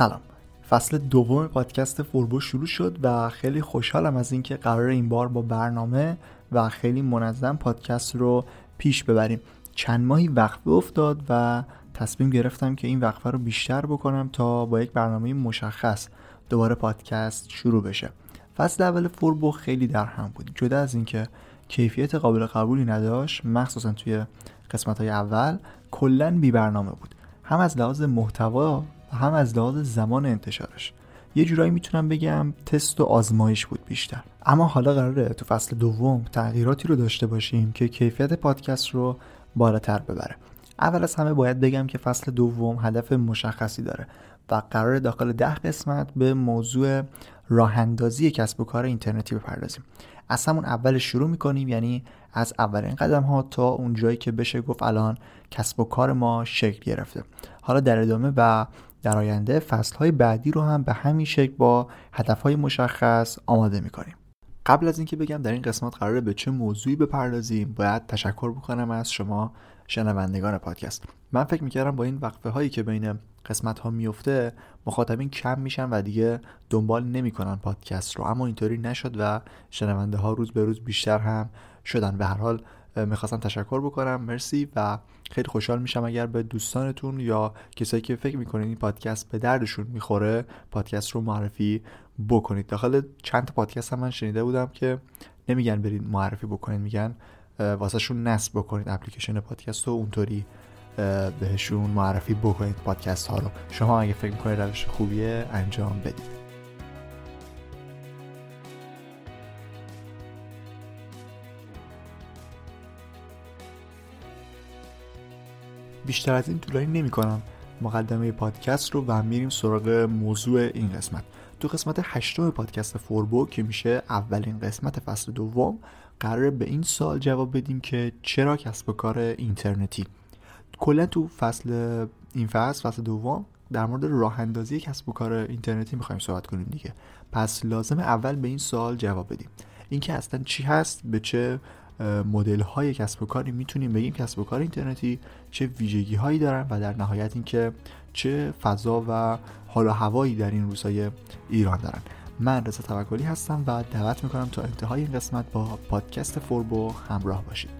سلام. فصل دوم پادکست فوربو شروع شد و خیلی خوشحالم از اینکه قرار این بار با برنامه و خیلی منظم پادکست رو پیش ببریم. چند ماهی وقفه افتاد و تصمیم گرفتم که این وقفه رو بیشتر بکنم تا با یک برنامه مشخص دوباره پادکست شروع بشه. فصل اول فوربو خیلی در هم بود. جدا از اینکه کیفیت قابل قبولی نداشت مخصوصا توی قسمت های اول کلا بی برنامه بود. هم از لحاظ محتوا و هم از لحاظ زمان انتشارش. یه جورایی می‌تونم بگم تست و آزمایش بود بیشتر. اما حالا قراره تو فصل دوم تغییراتی رو داشته باشیم که کیفیت پادکست رو بالاتر ببره. اول از همه باید بگم که فصل دوم هدف مشخصی داره و قرار داخل ده قسمت به موضوع راه اندازی کسب و کار اینترنتی بپردازیم. از همون اول شروع می‌کنیم یعنی از اولین قدم ها تا اون جایی که بشه گفت الان کسب و کار ما شکل گرفته. حالا در ادامه و در آینده فصل های بعدی رو هم به همین شکل با هدف های مشخص آماده می‌کنیم. قبل از اینکه بگم در این قسمت قراره به چه موضوعی بپردازیم باید تشکر بکنم از شما شنوندگان پادکست. من فکر می‌کردم با این وقفه هایی که بین قسمت ها میفته مخاطبین کم میشن و دیگه دنبال نمی‌کنن پادکست رو. اما اینطوری نشد و شنونده ها روز به روز بیشتر هم شدن. به هر حال می‌خواستم تشکر بکنم. مرسی و خیلی خوشحال میشم اگر به دوستانتون یا کسایی که فکر می‌کنین این پادکست به دردشون می‌خوره پادکست رو معرفی بکنید. داخل چند پادکست هم من شنیده بودم که نمیگن برید معرفی بکنید میگن واسهشون نصب بکنید اپلیکیشن پادکست رو اونطوری بهشون معرفی بکنید پادکست ها رو. شما اگه فکر می‌کنید روش خوبیه انجام بدید. بیشتر از این طولانی نمی کنم مقدمه پادکست رو و میریم سراغ موضوع این قسمت. تو قسمت هشتم پادکست فوربو که میشه اولین قسمت فصل دوم قرار به این سال جواب بدیم که چرا کسب و کار اینترنتی؟ کلا تو فصل این فصل فصل دوم در مورد راه اندازی کسب و کار اینترنتی می‌خوایم صحبت کنیم دیگه. پس لازم اول به این سوال جواب بدیم. اینکه اصلا چی هست به چه مدل های کسب و کاری می‌تونیم بگیم کسب و کار اینترنتی چه ویژگی هایی دارن و در نهایت اینکه چه فضا و حال و هوایی در این روزهای ایران دارن. من رضا توکلی هستم و دعوت می‌کنم تا انتهای این قسمت با پادکست فوربو همراه باشید.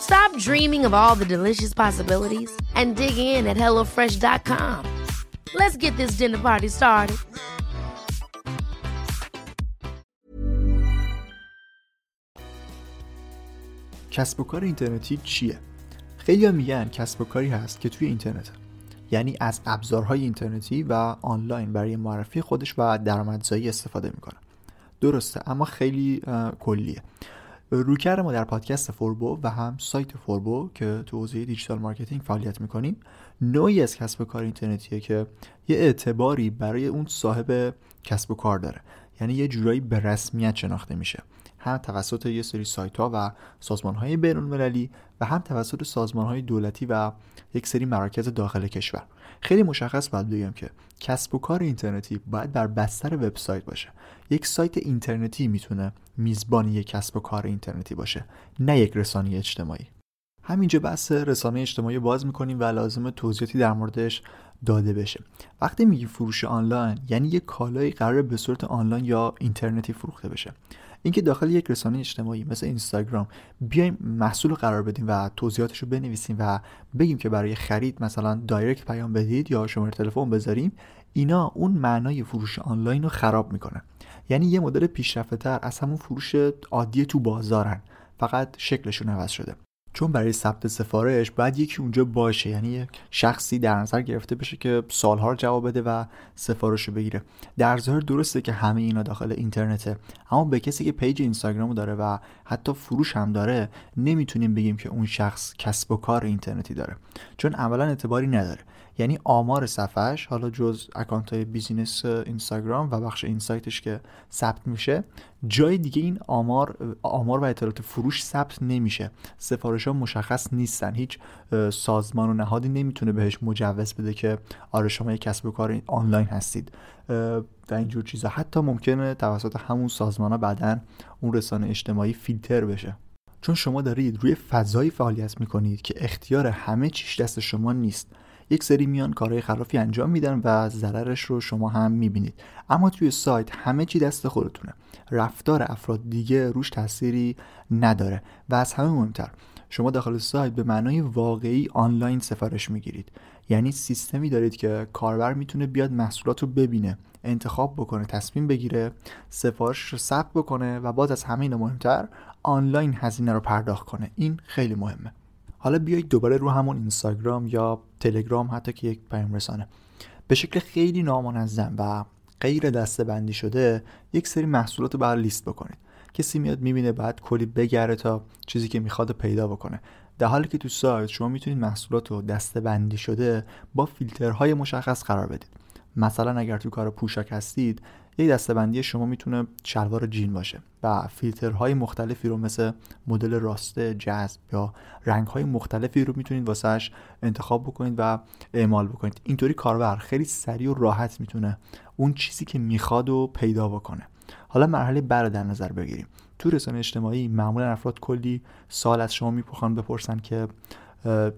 Stop dreaming of all the delicious possibilities and dig in at HelloFresh.com. Let's get this dinner party started. کسب و کار اینترنتی چیه؟ خیلی میگن کسب و کاری هست که توی اینترنت یعنی از ابزارهای اینترنتی و آنلاین برای معرفی خودش و درآمدزایی استفاده می‌کنه درسته اما خیلی کلیه رویکرد ما در پادکست فوربو و هم سایت فوربو که تو حوزه digital marketing فعالیت می‌کنیم نوعی از کسب و کار اینترنتیه که یه اعتباری برای اون صاحب کسب و کار داره. یعنی یه جورایی به رسمیت شناخته میشه. هم توسط یه سری سایت ها و سازمان های بین و هم توسط سازمان های دولتی و یک سری مراکز داخل کشور. خیلی مشخص باید بگم که کسب و کار اینترنتی باید بر بستر وبسایت باشه. یک سایت اینترنتی می‌تونه میزبان یک کسب و کار اینترنتی باشه نه یک رسانه اجتماعی. همینجا بحث رسانه اجتماعی باز می‌کنیم و لازم توضیحاتی در موردش داده بشه. وقتی میگی فروش آنلاین یعنی یک کالایی قرار به صورت آنلاین یا اینترنتی فروخته بشه. اینکه داخل یک رسانه اجتماعی مثل اینستاگرام بیایم محصول قرار بدیم و توضیحاتش رو بنویسیم و بگیم که برای خرید مثلا دایرکت پیام بدید یا شماره تلفن بذاریم اینا اون معنای فروش آنلاین رو خراب می‌کنن. یعنی یه مدل پیشرفته تر از همون فروش عادی تو بازارن. فقط شکلشون عوض شده. چون برای ثبت سفارش باید یکی اونجا باشه. یعنی یک شخصی در نظر گرفته بشه که سوال‌ها جواب بده و سفارش رو بگیره. در ظاهر درسته که همه اینا داخل اینترنته. اما به کسی که page اینستاگرام داره و حتی فروش هم داره نمی‌تونیم بگیم که اون شخص کسب و کار اینترنتی داره. چون اولا اعتباری نداره. یعنی آمار صفحش حالا جز اکانت های business اینستاگرام و بخش insight ش که ثبت میشه جای دیگه این آمار آمار و اطلاعات فروش ثبت نمیشه. سفارش ها مشخص نیستن. هیچ سازمان و نهادی نمی‌تونه بهش مجوز بده که آره شما یک کسب و کار آنلاین هستید. و اینجور چیزا. حتی ممکنه توسط همون سازمان ها بعدا اون رسانه اجتماعی فیلتر بشه. چون شما دارید روی فضایی فعالیت می‌کنید که اختیار همه چیش دست شما نیست. یک سری میان کارهای خلافی انجام میدن و ضررش رو شما هم می‌بینید. اما توی سایت همه چی دست خودتونه. رفتار افراد دیگه روش تأثیری نداره و از همه مهمتر شما داخل سایت به معنای واقعی آنلاین سفارش می‌گیرید. یعنی سیستمی دارید که کاربر می‌تونه بیاد محصولات رو ببینه انتخاب بکنه تصمیم بگیره سفارش رو ثبت بکنه و باز از همه مهمتر آنلاین هزینه رو پرداخت کنه. این خیلی مهمه. حالا بیایید دوباره رو همون اینستاگرام یا تلگرام حتی که یک پیام رسانه. به شکل خیلی نامنظم و غیر دسته بندی شده یک سری محصولات رو بر لیست بکنید. کسی میاد می‌بینه بعد کلی بگره تا چیزی که می‌خواد پیدا بکنه. در حالی که تو سایت شما می‌تونید محصولات رو دسته بندی شده با فیلترهای مشخص قرار بدید. مثلا اگر تو کار پوشاک هستید یک دستبندی شما می‌تونه شلوار جین باشه و فیلترهای مختلفی رو مثل مدل راسته جذب یا رنگهای مختلفی رو می‌تونید واسهش انتخاب بکنید و اعمال بکنید. اینطوری کاربر خیلی سریع و راحت می‌تونه اون چیزی که می‌خواد و پیدا بکنه. حالا مرحله بعد در نظر بگیریم. تو رسانه اجتماعی معمولا افراد کلی سال از شما میپخوان بپرسن که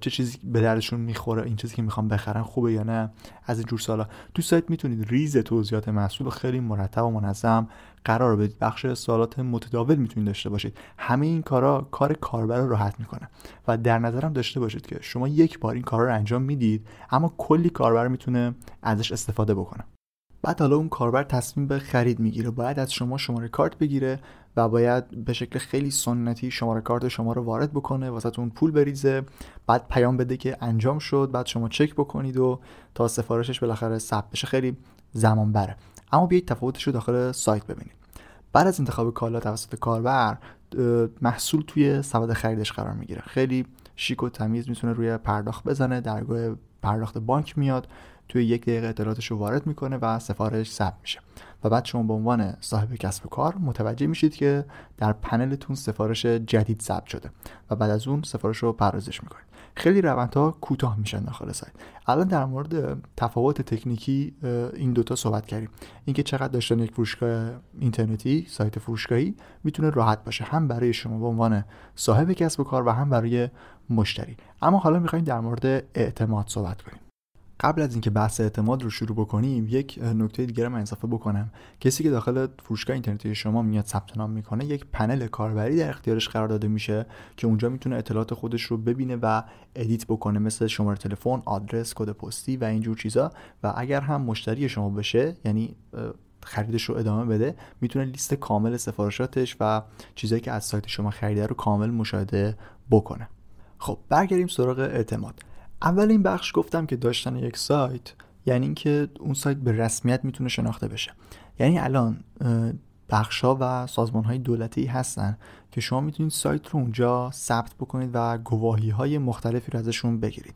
چه چیزی به دردشون می‌خوره این چیزی که می‌خوام بخرن خوبه یا نه؟ از این جور سالا تو سایت می‌تونید ریز توضیحات محصول خیلی مرتب و منظم قرار بدید. بخش سوالات متداول می‌تونید داشته باشید. همه این کارا کار کاربر راحت می‌کنه. و در نظرم داشته باشید که شما یک بار این کارا رو انجام می‌دید اما کلی کاربر می‌تونه ازش استفاده بکنه. بعد حالا اون کاربر تصمیم به خرید می‌گیره. باید از شما شماره کارت بگیره و باید به شکل خیلی سنتی شماره کارت شما رو وارد بکنه واسهتون پول بریزه. بعد پیام بده که انجام شد بعد شما چک بکنید و تا سفارشش بالاخره ثبت بشه. خیلی زمان بره اما بیایید تفاوتش رو داخل سایت ببینید بعد از انتخاب کالا توسط کاربر محصول توی سبد خریدش قرار می‌گیره. خیلی شیک و تمیز می‌تونه روی پرداخت بزنه درگاه پرداخت بانک میاد. توی یک دقیقه اطلاعاتش رو وارد می‌کنه و سفارش ثبت میشه. و بعد شما به عنوان صاحب کسب و کار متوجه میشید که در پنلتون سفارش جدید ثبت شده و بعد از اون سفارش رو پردازش می‌کنید. خیلی روندها کوتاه میشن داخل سایت الان در مورد تفاوت تکنیکی این دوتا صحبت کردیم. اینکه چقدر داشتن یک فروشگاه اینترنتی سایت فروشگاهی می‌تونه راحت باشه هم برای شما به عنوان صاحب کسب و کار و هم برای مشتری. اما حالا می‌خوایم در مورد اعتماد صحبت کنیم. قبل از اینکه بحث اعتماد رو شروع بکنیم یک نکته دیگه من اضافه بکنم. کسی که داخل فروشگاه اینترنتی شما میاد ثبت نام می‌کنه یک پنل کاربری در اختیارش قرار داده میشه که اونجا می‌تونه اطلاعات خودش رو ببینه و edit بکنه مثل شماره تلفن آدرس کد پستی و اینجور چیزا. و اگر هم مشتری شما بشه یعنی خریدش رو ادامه بده می‌تونه لیست کامل سفارشاتش و چیزایی که از سایت شما خریده رو کامل مشاهده بکنه. خب برگردیم سراغ اعتماد. اول این بخش گفتم که داشتن یک سایت یعنی اینکه اون سایت به رسمیت می‌تونه شناخته بشه. یعنی الان بخش و سازمان های دولتی هستن که شما می‌تونید سایت رو اونجا ثبت بکنید و گواهی های مختلفی رو ازشون بگیرید.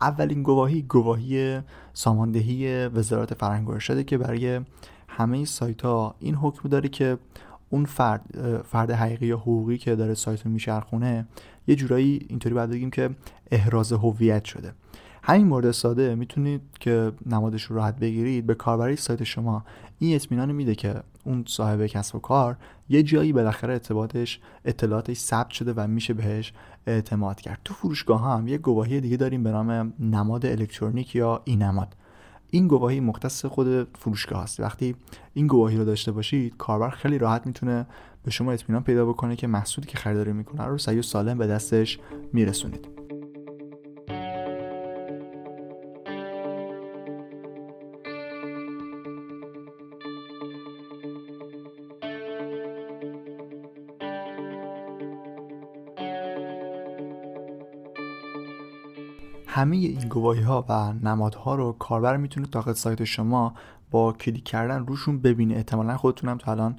اولین گواهی گواهی ساماندهی وزارت فرهنگ و که برای همه سایت ها این حکم داره که اون فرد فرد حقیقی یا حقوقی که داره سایت رو میچرخونه یه جورایی اینطوری باید بگیم که احراز هویت شده. همین مورد ساده می‌تونید که نمادش رو راحت بگیرید به کاربری سایت شما این اطمینان میده که اون صاحب کسب و کار یه جایی بالاخره اطلاعاتش اطلاعاتش ثبت شده و میشه بهش اعتماد کرد. تو فروشگاه هم یه گواهی دیگه داریم به نام نماد الکترونیک یا ای نماد این گواهی مختص خود فروشگاه هست. وقتی این گواهی رو داشته باشید کاربر خیلی راحت می‌تونه به شما اطمینان پیدا بکنه که محصولی که خریداری می‌کنه رو صحیح و سالم به دستش میرسونید. همه این گواهی ها و نمادها رو کاربر می‌تونه داخل سایت شما با کلیک کردن روشون ببینه. احتمالا خودتونم تا الان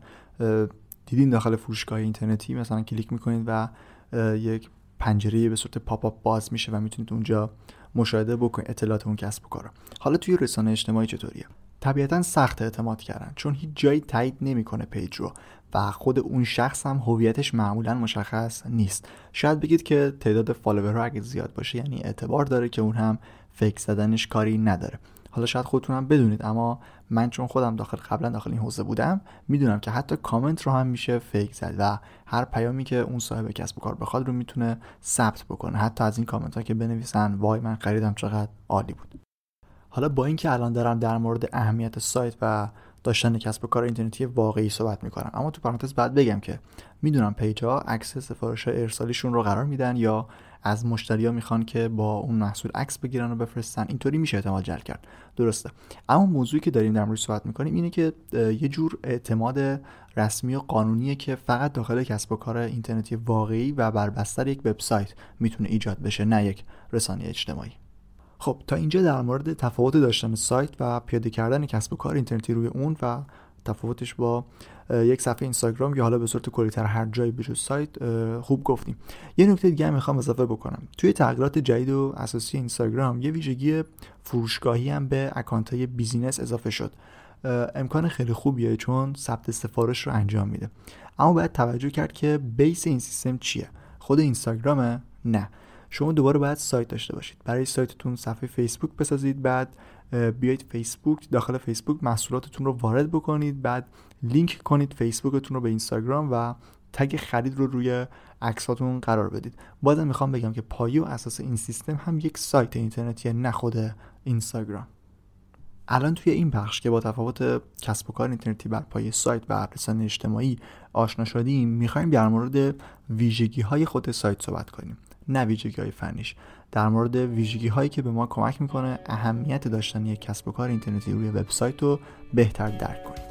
دیدین داخل فروشگاه اینترنتی؟ مثلا کلیک می‌کنید و یک پنجره به صورت pop up باز میشه و می‌تونید اونجا مشاهده بکنید اطلاعات اون کسب و کار حالا توی رسانه اجتماعی چطوریه؟ طبیعتا سخت اعتماد کردن چون هیچ جایی تایید نمی‌کنه page رو و خود اون شخص هم هویتش معمولا مشخص نیست. شاید بگید که تعداد follower ها اگه زیاد باشه یعنی اعتبار داره که اون هم fake زدنش کاری نداره. حالا شاید خودتون هم بدونید اما من چون خودم داخل قبلا داخل این حوزه بودم می‌دونم که حتی کامنت رو هم میشه fake زد و هر پیامی که اون صاحب کسب و کار بخواد رو می‌تونه ثبت بکنه. حتی از این کامنت ها که بنویسن وای من خریدم چقدر عالی بود. حالا با اینکه الان دارم در مورد اهمیت سایت و داشتن کسب و کار اینترنتی واقعی صحبت می‌کنم اما تو پرانتز باید بگم که می‌دونم پیج ها عکس سفارش ارسالیشون رو قرار میدن یا از مشتریا می‌خوان که با اون محصول عکس بگیرن و بفرستن. اینطوری میشه اعتماد جلب کرد. درسته. اما موضوعی که داریم در مورد صحبت می‌کنیم اینه که یه جور اعتماد رسمی و قانونیه که فقط داخل کسب و کار اینترنتی واقعی و بر بستر یک وبسایت می‌تونه ایجاد بشه نه یک رسانه اجتماعی. خب تا اینجا در مورد تفاوت داشتن سایت و پیاده کردن کسب و کار اینترنتی روی اون و تفاوتش با یک صفحه اینستاگرام یا حالا به صورت کلیتر هر جایی بجز سایت خوب گفتیم. یه نکته دیگه هم می‌خوام اضافه بکنم. توی تغییرات جدید و اساسی اینستاگرام یه ویژگی فروشگاهی هم به اکانت های business اضافه شد. امکان خیلی خوبیه چون ثبت سفارش رو انجام میده. اما باید توجه کرد که base این سیستم چیه؟ خود اینستاگرامه نه. شما دوباره باید سایت داشته باشید. برای سایتتون صفحه فیسبوک بسازید بعد بیایید فیسبوک داخل فیسبوک محصولاتتون رو وارد بکنید بعد لینک کنید فیسبوکتون رو به اینستاگرام و تگ خرید رو روی عکساتون قرار بدید. بازم می‌خوام بگم که پایه و اساس این سیستم هم یک سایت اینترنتیه نه خود اینستاگرام الان توی این بخش که با تفاوت کسب و کار اینترنتی بر پایه سایت و رسانه اجتماعی آشنا شدیم می‌خوایم در مورد ویژگی های خود سایت صحبت کنیم. نه ویژگی های فنیش. در مورد ویژگی هایی که به ما کمک می‌کنه اهمیت داشتن یک کسب و کار اینترنتی روی وبسایت رو بهتر درک کنیم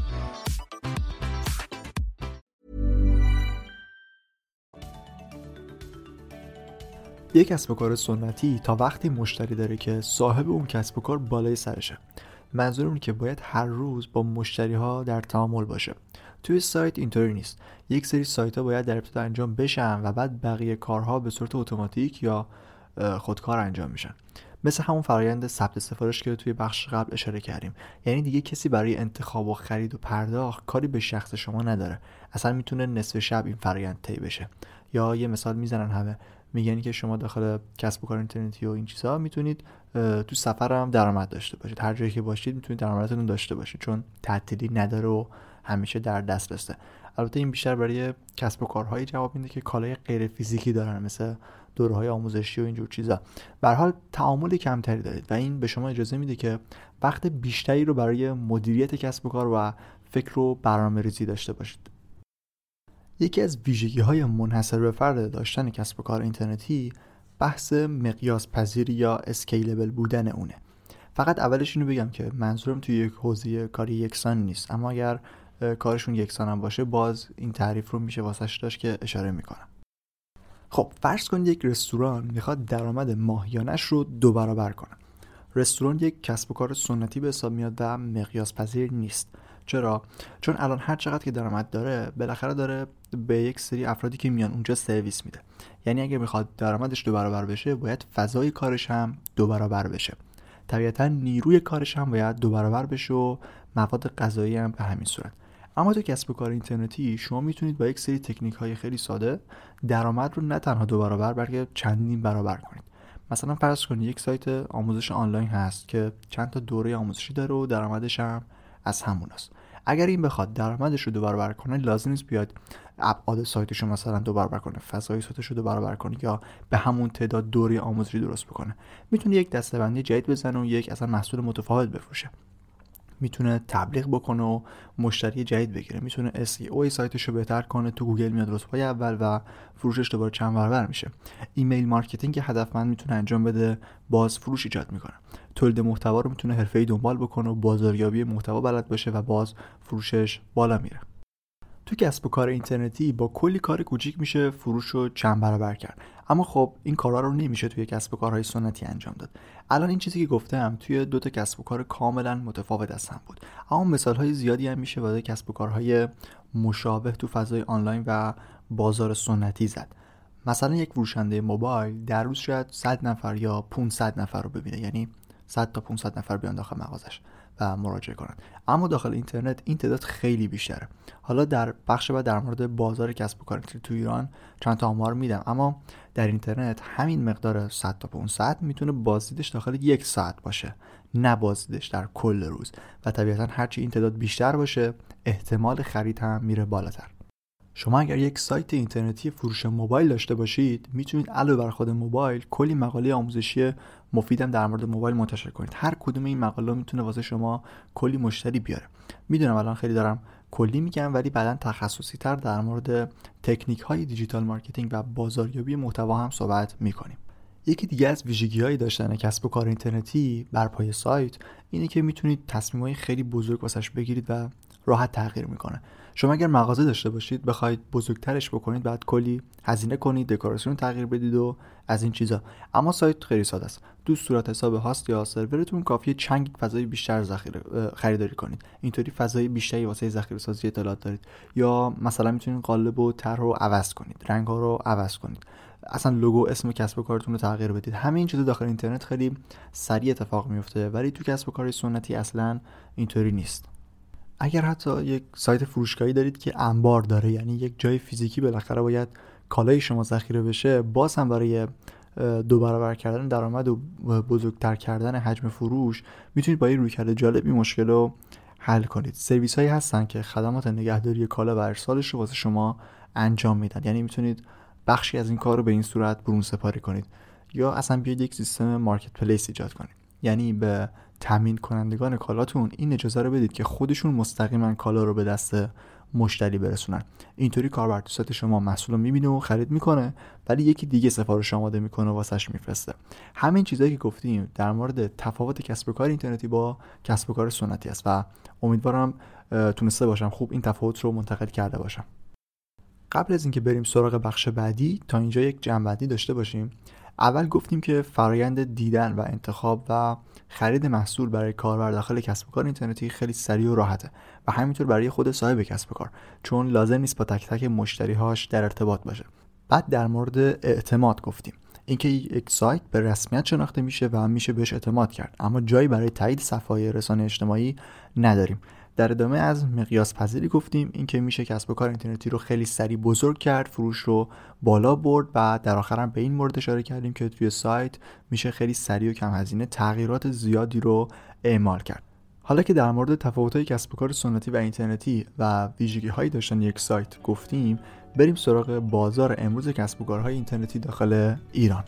یک کسب و کار سنتی تا وقتی مشتری داره که صاحب اون کسب و کار بالای سرشه. منظور اون که باید هر روز با مشتری ها در تعامل باشه. توی سایت اینطوری نیست. یک سری سایت ها باید در ابتدا انجام بشن و بعد بقیه کارها به صورت اتوماتیک یا خودکار انجام میشن. مثل همون فرایند ثبت سفارش که توی بخش قبل اشاره کردیم. یعنی دیگه کسی برای انتخاب و خرید و پرداخت کاری به شخص شما نداره. اصلا می‌تونه نصف شب این فرایند طی بشه. یا یه مثال می‌زنن همه. میگن که شما داخل کسب و کار اینترنتی و این چیزها می‌تونید تو سفر هم درآمد داشته باشید. هر جایی که باشید می‌تونید درآمدتون داشته باشید چون تعطیلی نداره و همیشه در دسترسه البته این بیشتر برای کسب و کارهایی جواب میده که کالای غیر فیزیکی دارن مثل دوره های آموزشی و اینجور چیزا. به حال تعامل کمتری دارید و این به شما اجازه میده که وقت بیشتری رو برای مدیریت کسب و کار و فکر و برنامه ریزی داشته باشید. یکی از ویژگی های منحصر به فرد داشتن کسب و کار اینترنتی بحث مقیاس پذیر یا اسکیلبل بودن اونه. فقط اولش اینو بگم که منظورم توی یک حوزه کاری یکسان نیست اما اگر کارشون یکسان هم باشه باز این تعریف رو میشه واسش داشت که اشاره می‌کنم. خب فرض کنید یک رستوران می‌خواد درآمد ماهیانش رو دو برابر کنه. رستوران یک کسب و کار سنتی به حساب میاد و مقیاس پذیر نیست. چرا؟ چون الان هر چقدر که درآمد داره بالاخره داره به یک سری افرادی که میان اونجا سرویس میده. یعنی اگه می‌خواد درآمدش دو برابر بشه باید فضای کارش هم دو برابر بشه. طبیعتا نیروی کارش هم باید دو برابر بشه و مواد غذایی هم به همین صورت. اما تو کسب و کار اینترنتی شما می‌تونید با یک سری تکنیک های خیلی ساده درآمد رو نه تنها دو برابر بلکه چندین برابر کنید. مثلا فرض کنید یک سایت آموزش آنلاین هست که چند تا دوره آموزشی داره و درآمدش هم از همون است. اگر این بخواد درآمدش رو دو برابر کنه لازم نیست بیاد ابعاد سایتش رو مثلا دو برابر کنه فضای سایتش رو دو برابر کنه یا به همون تعداد دوره آموزشی درست بکنه. می‌تونه یک دستبندی جدید بزنه و یک اصلا محصول متفاوت بفروشه. می‌تونه تبلیغ بکنه و مشتری جدید بگیره. می‌تونه SEO سایتش رو بهتر کنه تو گوگل میاد رتبه اول و فروشش دوباره چند برابر میشه. email marketing هدفمند می‌تونه انجام بده باز فروش ایجاد می‌کنه. تولید محتوا رو می‌تونه حرفه‌ای دنبال بکنه و بازاریابی محتوا بلد باشه و باز فروشش بالا میره. تو کسب و کار اینترنتی با کلی کار کوچیک میشه فروش رو چند برابر کرد. اما خب این کارا رو نمیشه توی کسب و کارهای سنتی انجام داد. الان این چیزی که گفتم توی دو تا کسب و کار کاملا متفاوت از هم بود. اما مثال های زیادی هم میشه واسه کسب و کارهای مشابه تو فضای آنلاین و بازار سنتی زد. مثلا یک فروشنده موبایل در روز شاید 100 نفر یا 500 نفر رو ببینه یعنی 100 تا 500 نفر بیان داخل مغازش. مراجعه کنند اما داخل اینترنت این تعداد خیلی بیشتره. حالا در بخش بعد در مورد بازار کسب و کار تو ایران چند تا آمار میدم. اما در اینترنت همین مقدار 100 تا 500 می‌تونه بازدیدش داخل یک ساعت باشه نه بازدیدش در کل روز. و طبیعتا هرچی این تعداد بیشتر باشه احتمال خرید هم میره بالاتر. شما اگر یک سایت اینترنتی فروش موبایل داشته باشید می‌تونید علاوه بر خود موبایل کلی مقاله آموزشی مفیدم در مورد موبایل منتشر کنید. هر کدوم این مقاله می‌تونه واسه شما کلی مشتری بیاره. می‌دونم الان خیلی دارم کلی میگم ولی بعدا تخصصی تر در مورد تکنیک های digital marketing و بازاریابی محتوا هم صحبت می‌کنیم. یکی دیگه از ویژگی های داشتن کسب و کار اینترنتی بر پایه سایت اینه که می‌تونید تصمیم های خیلی بزرگ واسش بگیرید و راحت تغییر می‌کنه. شما اگر مغازه داشته باشید بخواید بزرگترش بکنید باید کلی هزینه کنید دکوراسیون تغییر بدید و از این چیزا. اما سایت خیلی ساده است. تو صورت حساب host یا سرورتون کافیه چند فضای بیشتر ذخیره خریداری کنید. اینطوری فضای بیشتری واسه ذخیره سازی اطلاعات دارید. یا مثلا می‌تونید قالب و طرح رو عوض کنید رنگ ها رو عوض کنید. اصلا لوگو اسم کسب و کارتون رو تغییر بدید. همه این چیزا داخل اینترنت خیلی سریع اتفاق میفته ولی تو کسب و کار سنتی اصلا اینطوری نیست. اگر حتی یک سایت فروشگاهی دارید که انبار داره یعنی یک جای فیزیکی بالاخره باید کالای شما ذخیره بشه باز هم برای دو برابر کردن درآمد و بزرگتر کردن حجم فروش می‌تونید با یه رویکرد جالب این مشکل رو حل کنید. سرویس هایی هستن که خدمات نگهداری کالا و ارسالش رو واسه شما انجام میدن. یعنی می‌تونید بخشی از این کار رو به این صورت برون سپاری کنید یا اصلا بیاید یک سیستم مارکت پلیس ایجاد کنید. یعنی به تامین کنندگان کالاتون این اجازه رو بدید که خودشون مستقیما کالا رو به دست مشتری برسونن. اینطوری کاربر تو سایت شما محصول رو می‌بینه و خرید می‌کنه ولی یکی دیگه سفارش آماده می‌کنه و واسش میفرسته. همین چیزایی که گفتیم در مورد تفاوت کسب و کار اینترنتی با کسب و کار سنتی است و امیدوارم تونسته باشم خوب این تفاوت رو منتقل کرده باشم. قبل از اینکه بریم سراغ بخش بعدی تا اینجا یک جنبندی داشته باشیم. اول گفتیم که فرایند دیدن و انتخاب و خرید محصول برای کاربر داخل کسب و کار اینترنتی خیلی سریع و راحته و همینطور برای خود صاحب کسب و کار چون لازم نیست با تک تک مشتریهاش در ارتباط باشه. بعد در مورد اعتماد گفتیم. اینکه یک سایت به رسمیت شناخته میشه و میشه بهش اعتماد کرد اما جایی برای تایید صفحه رسانه اجتماعی نداریم. در ادامه از مقیاس پذیری گفتیم اینکه میشه کسب و کار اینترنتی رو خیلی سریع بزرگ کرد فروش رو بالا برد و در آخرم به این مورد اشاره کردیم که توی سایت میشه خیلی سریع و کم هزینه تغییرات زیادی رو اعمال کرد. حالا که در مورد های کسب و کار سنتی و اینترنتی و ویژگی هایی داشتن یک سایت گفتیم بریم سراغ بازار امروز کسب و کارهای اینترنتی داخل ایران.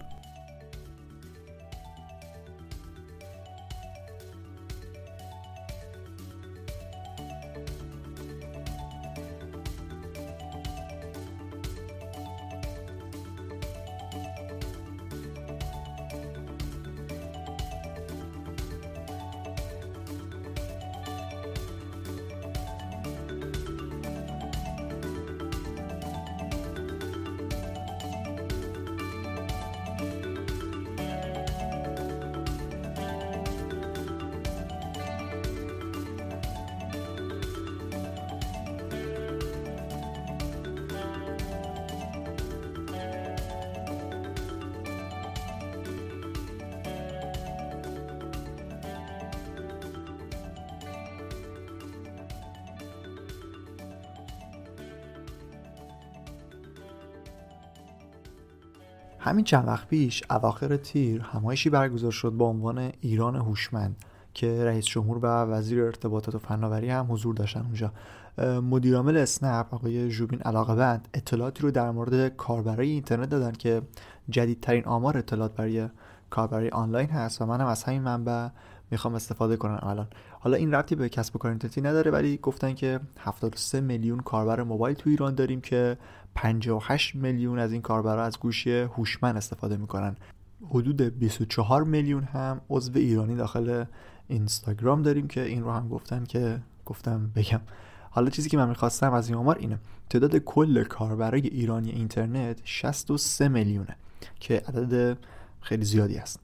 همین چند وقت پیش اواخر تیر همایشی برگزار شد با عنوان ایران هوشمند که رئیس جمهور و وزیر ارتباطات و فناوری هم حضور داشتن اونجا. مدیرعامل اسنپ آقای ژوبین علاقه اطلاعاتی رو در مورد کاربرای اینترنت دادن که جدیدترین آمار اطلاعات برای کاربرای آنلاین هست و منم از همین منبع می‌خوام استفاده کنم الان. حالا این ربطی به کسب و کار اینترنتی نداره ولی گفتن که 73 میلیون کاربر موبایل تو ایران داریم که 58 میلیون از این کاربرا از گوشی هوشمند استفاده می‌کنن. حدود 24 میلیون هم عضو ایرانی داخل اینستاگرام داریم که این رو هم گفتن که گفتم بگم. حالا چیزی که من می‌خواستم از این آمار اینه. تعداد کل کاربرای ایرانی اینترنت 63 میلیونه که عدد خیلی زیادی است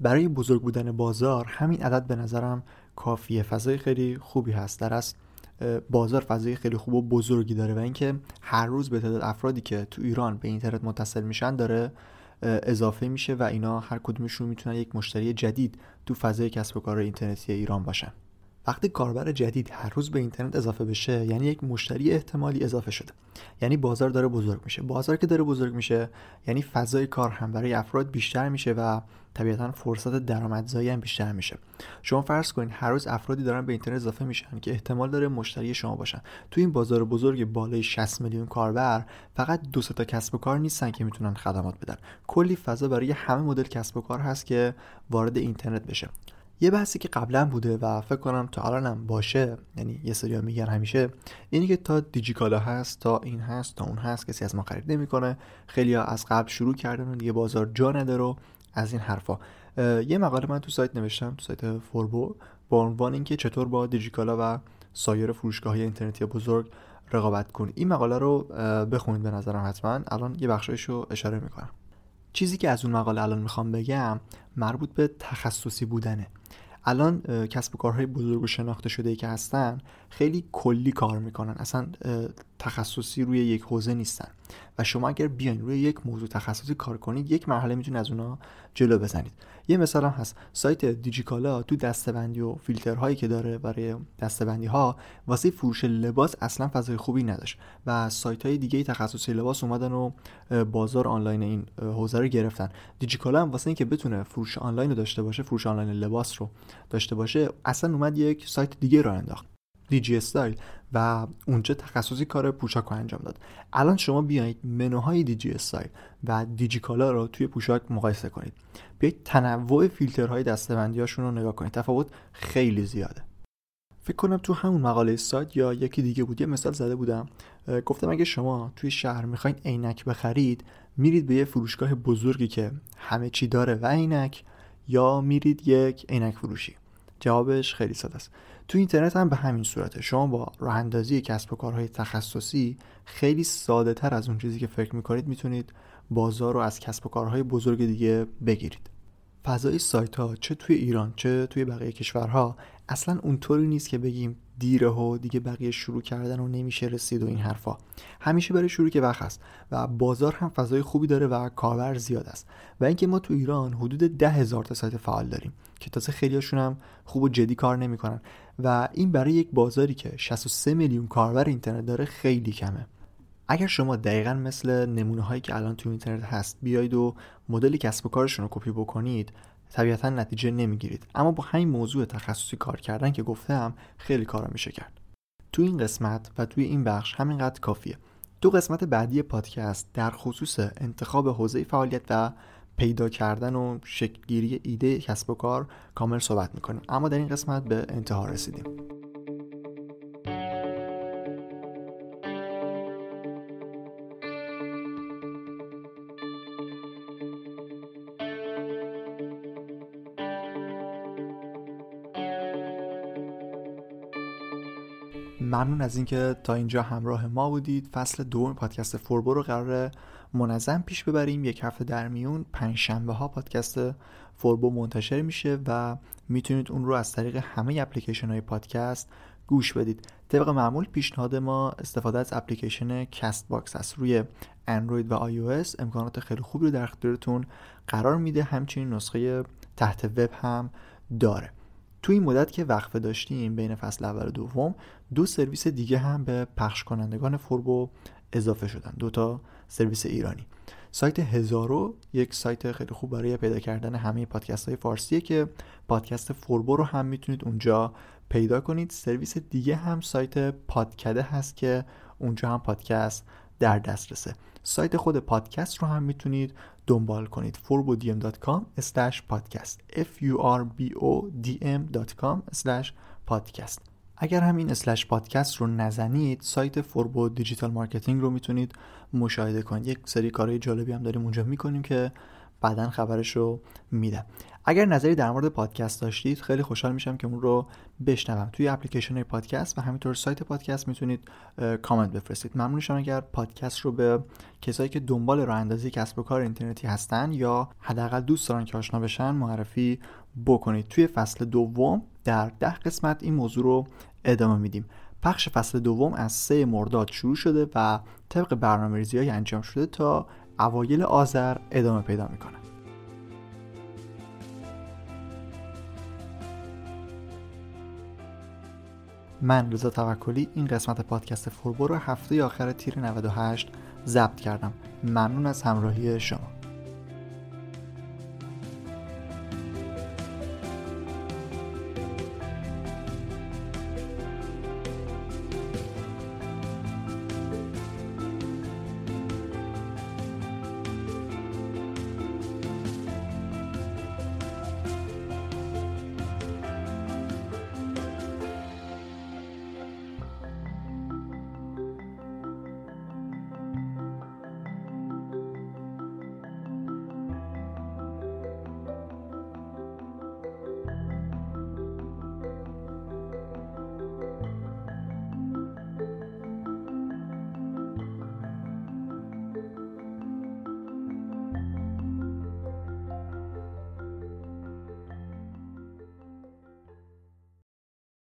برای بزرگ بودن بازار همین عدد به نظرم کافیه. فضای خیلی خوبی هست. در است بازار فضای خیلی خوب و بزرگی داره و اینکه هر روز به تعداد افرادی که تو ایران به اینترنت متصل میشن داره اضافه میشه و اینا هر کدومشون می‌تونن یک مشتری جدید تو فضای کسب و کار اینترنتی ایران باشن. وقتی کاربر جدید هر روز به اینترنت اضافه بشه یعنی یک مشتری احتمالی اضافه شده. یعنی بازار داره بزرگ میشه. بازار که داره بزرگ میشه یعنی فضای کار هم برای افراد بیشتر میشه و طبیعتا فرصت درآمدزایی هم بیشتر میشه. شما فرض کنید هر روز افرادی دارن به اینترنت اضافه میشن که احتمال داره مشتری شما باشن. تو این بازار بزرگ بالای 60 میلیون کاربر فقط دو تا کسب و کار نیستن که می‌تونن خدمات بدن. کلی فضا برای همه مدل کسب و کار هست که وارد اینترنت بشه. یه بحثی که قبلا بوده و فکر کنم تا الانم باشه یعنی یه سری میگن همیشه اینی که تا دیجیکالا هست تا این هست تا اون هست کسی از ما خرید نمی‌کنه. خیلی ها از قبل شروع کردن و دیگه بازار جا نداره از این حرفا. یه مقاله من تو سایت نوشتم تو سایت فوربو با عنوان اینکه چطور با دیجیکالا و سایر فروشگاه های اینترنتی بزرگ رقابت کنید این مقاله رو بخونید به نظرم حتما. الان یه بخشایش رو اشاره می‌کنم. چیزی که از اون مقاله الان می‌خوام بگم مربوط به تخصصی بودنه. الان کسب و کارهای بزرگ و شناخته شده که هستن خیلی کلی کار می‌کنن. اصلا تخصصی روی یک حوزه نیستن. و شما اگر بیاین روی یک موضوع تخصصی کار کنید یک مرحله می‌تونید از اونا جلو بزنید. یه مثال هم هست. سایت دیجیکالا تو دستبندی و فیلترهایی که داره برای دستبندی ها واسه فروش لباس اصلا فضای خوبی نداشت و سایت های دیگه تخصصی لباس اومدن و بازار آنلاین این حوزه رو گرفتن. دیجیکالا هم واسه اینکه بتونه فروش آنلاین رو داشته باشه فروش آنلاین لباس رو داشته باشه اصلا اومد یک سایت دیگه رو انداخت. دیجی استایل و اونجا تخصصی کار پوشاک رو انجام داد. الان شما بیایید منوهای دیجی استایل و دیجی کالا رو توی پوشاک مقایسه کنید. بیایید تنوع فیلترهای دسته‌بندی هاشون رو نگاه کنید. تفاوت خیلی زیاده. فکر کنم تو همون مقاله سایت یا یکی دیگه بود یه مثال زده بودم. گفتم اگه شما توی شهر می‌خواین عینک بخرید میرید به یه فروشگاه بزرگی که همه چی داره و عینک یا میرید یک عینک فروشی. جوابش خیلی ساده است. تو اینترنت هم به همین صورته. شما با راه اندازی کسب و کارهای تخصصی خیلی ساده تر از اون چیزی که فکر می‌کنید می‌تونید بازار رو از کسب و کارهای بزرگ دیگه بگیرید. فضای سایت ها چه توی ایران چه توی بقیه کشورها اصلا اونطوری نیست که بگیم دیره و دیگه بقیه شروع کردن و نمیشه رسید و این حرفا. همیشه برای شروع که وقت هست و بازار هم فضای خوبی داره و کاربر زیاد است. و اینکه ما تو ایران حدود ده هزار تا سایت فعال داریم که تازه خیلیاشون هم خوب و جدی کار نمی‌کنن. و این برای یک بازاری که 63 میلیون کاربر اینترنت داره خیلی کمه. اگر شما دقیقا مثل نمونه هایی که الان تو اینترنت هست بیاید و مدل کسب و کارشون رو کپی بکنید طبیعتا نتیجه نمی‌گیرید. اما با همین موضوع تخصصی کار کردن که گفتم خیلی کارا میشه کرد. تو این قسمت و توی این بخش همینقدر کافیه. تو قسمت بعدی پادکست در خصوص انتخاب حوزه فعالیت و پیدا کردن و شکلگیری ایده کسب و کار کامل صحبت می‌کنیم. اما در این قسمت به انتها رسیدیم. ممنون از اینکه تا اینجا همراه ما بودید. فصل دوم پادکست فوربو رو قراره منظم پیش ببریم. یک هفته در میون پنج شنبه ها پادکست فوربو منتشر میشه و می‌تونید اون رو از طریق همه اپلیکیشن های پادکست گوش بدید. طبق معمول پیشنهاد ما استفاده از اپلیکیشن کست باکس است. روی اندروید و آی امکانات خیلی خوبی رو در اختیارتون قرار میده. همچنین نسخه تحت وب هم داره. تو این مدت که وقفه داشتیم بین فصل اول و دوم دو سرویس دیگه هم به پخش کنندگان فوربو اضافه شدن. دو تا سرویس ایرانی. سایت هزارو یک سایت خیلی خوب برای پیدا کردن همه پادکست های فارسیه که پادکست فوربو رو هم می‌تونید اونجا پیدا کنید. سرویس دیگه هم سایت پادکده هست که اونجا هم پادکست در دسترسه. سایت خود پادکست رو هم می‌تونید دنبال کنید. furbodm.com podcast. F u r b o d m.com podcast. اگر همین slash پادکست رو نزنید سایت فوربو دیجیتال مارکتینگ رو می‌تونید مشاهده کنید. یک سری کارهای جالبی هم داریم اونجا می‌کنیم که بعدا خبرش رو میدم اگر نظری در مورد پادکست داشتید خیلی خوشحال میشم که اون رو بشنوم توی اپلیکیشن پادکست و همینطور سایت پادکست می‌تونید کامنت بفرستید. ممنون میشم اگر پادکست رو به کسایی که دنبال راه اندازی کسب و کار اینترنتی هستن یا حداقل دوست دارن که آشنا بشن معرفی بکنید. توی فصل دوم در ده قسمت این موضوع رو ادامه میدیم. پخش فصل دوم از سه مرداد شروع شده و طبق برنامه ریزی انجام شده تا اوایل آذر ادامه پیدا می‌کنه. من رضا توکلی این قسمت پادکست فوربو رو هفته آخر تیر 98 ضبط کردم. ممنون از همراهی شما.